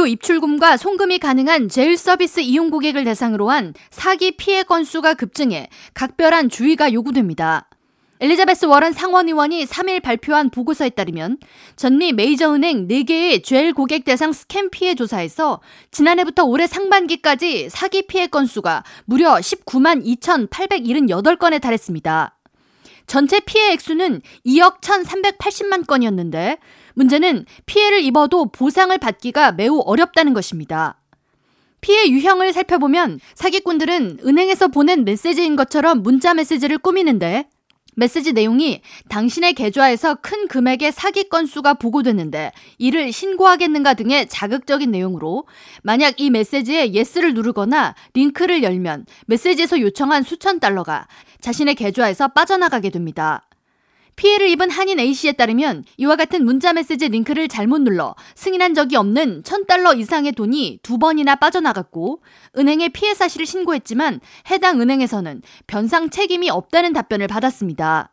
무료 입출금과 송금이 가능한 제일 서비스 이용 고객을 대상으로 한 사기 피해 건수가 급증해 각별한 주의가 요구됩니다. 엘리자베스 워런 상원의원이 3일 발표한 보고서에 따르면 전미 메이저은행 4개의 죄일 고객 대상 스캠 피해 조사에서 지난해부터 올해 상반기까지 사기 피해 건수가 무려 19만 2,878건에 달했습니다. 전체 피해 액수는 2억 1,380만 건이었는데 문제는 피해를 입어도 보상을 받기가 매우 어렵다는 것입니다. 피해 유형을 살펴보면 사기꾼들은 은행에서 보낸 메시지인 것처럼 문자 메시지를 꾸미는데 메시지 내용이 당신의 계좌에서 큰 금액의 사기 건수가 보고됐는데 이를 신고하겠는가 등의 자극적인 내용으로 만약 이 메시지에 yes를 누르거나 링크를 열면 메시지에서 요청한 수천 달러가 자신의 계좌에서 빠져나가게 됩니다. 피해를 입은 한인 A씨에 따르면 이와 같은 문자 메시지 링크를 잘못 눌러 승인한 적이 없는 1000달러 이상의 돈이 두 번이나 빠져나갔고 은행에 피해 사실을 신고했지만 해당 은행에서는 변상 책임이 없다는 답변을 받았습니다.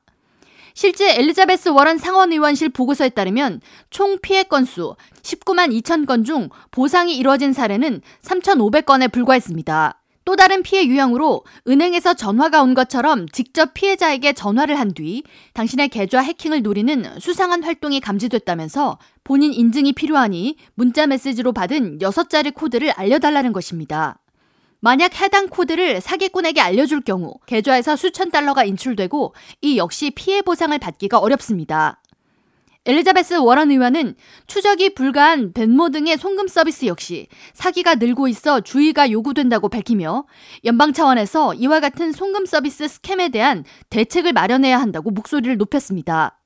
실제 엘리자베스 워런 상원의원실 보고서에 따르면 총 피해 건수 19만 2천 건 중 보상이 이루어진 사례는 3,500건에 불과했습니다. 또 다른 피해 유형으로 은행에서 전화가 온 것처럼 직접 피해자에게 전화를 한 뒤 당신의 계좌 해킹을 노리는 수상한 활동이 감지됐다면서 본인 인증이 필요하니 문자 메시지로 받은 6자리 코드를 알려달라는 것입니다. 만약 해당 코드를 사기꾼에게 알려줄 경우 계좌에서 수천 달러가 인출되고 이 역시 피해 보상을 받기가 어렵습니다. 엘리자베스 워런 의원은 추적이 불가한 벤모 등의 송금 서비스 역시 사기가 늘고 있어 주의가 요구된다고 밝히며 연방 차원에서 이와 같은 송금 서비스 스캠에 대한 대책을 마련해야 한다고 목소리를 높였습니다.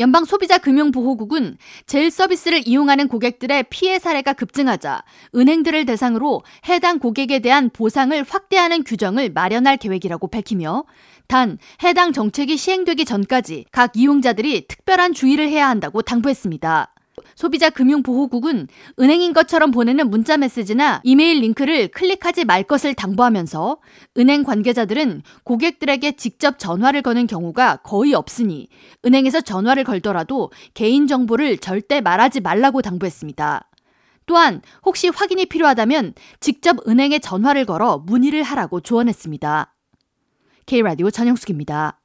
연방 소비자 금융 보호국은 제일 서비스를 이용하는 고객들의 피해 사례가 급증하자 은행들을 대상으로 해당 고객에 대한 보상을 확대하는 규정을 마련할 계획이라고 밝히며 단 해당 정책이 시행되기 전까지 각 이용자들이 특별한 주의를 해야 한다고 당부했습니다. 소비자 금융보호국은 은행인 것처럼 보내는 문자 메시지나 이메일 링크를 클릭하지 말 것을 당부하면서 은행 관계자들은 고객들에게 직접 전화를 거는 경우가 거의 없으니 은행에서 전화를 걸더라도 개인정보를 절대 말하지 말라고 당부했습니다. 또한 혹시 확인이 필요하다면 직접 은행에 전화를 걸어 문의를 하라고 조언했습니다. K라디오 전영숙입니다.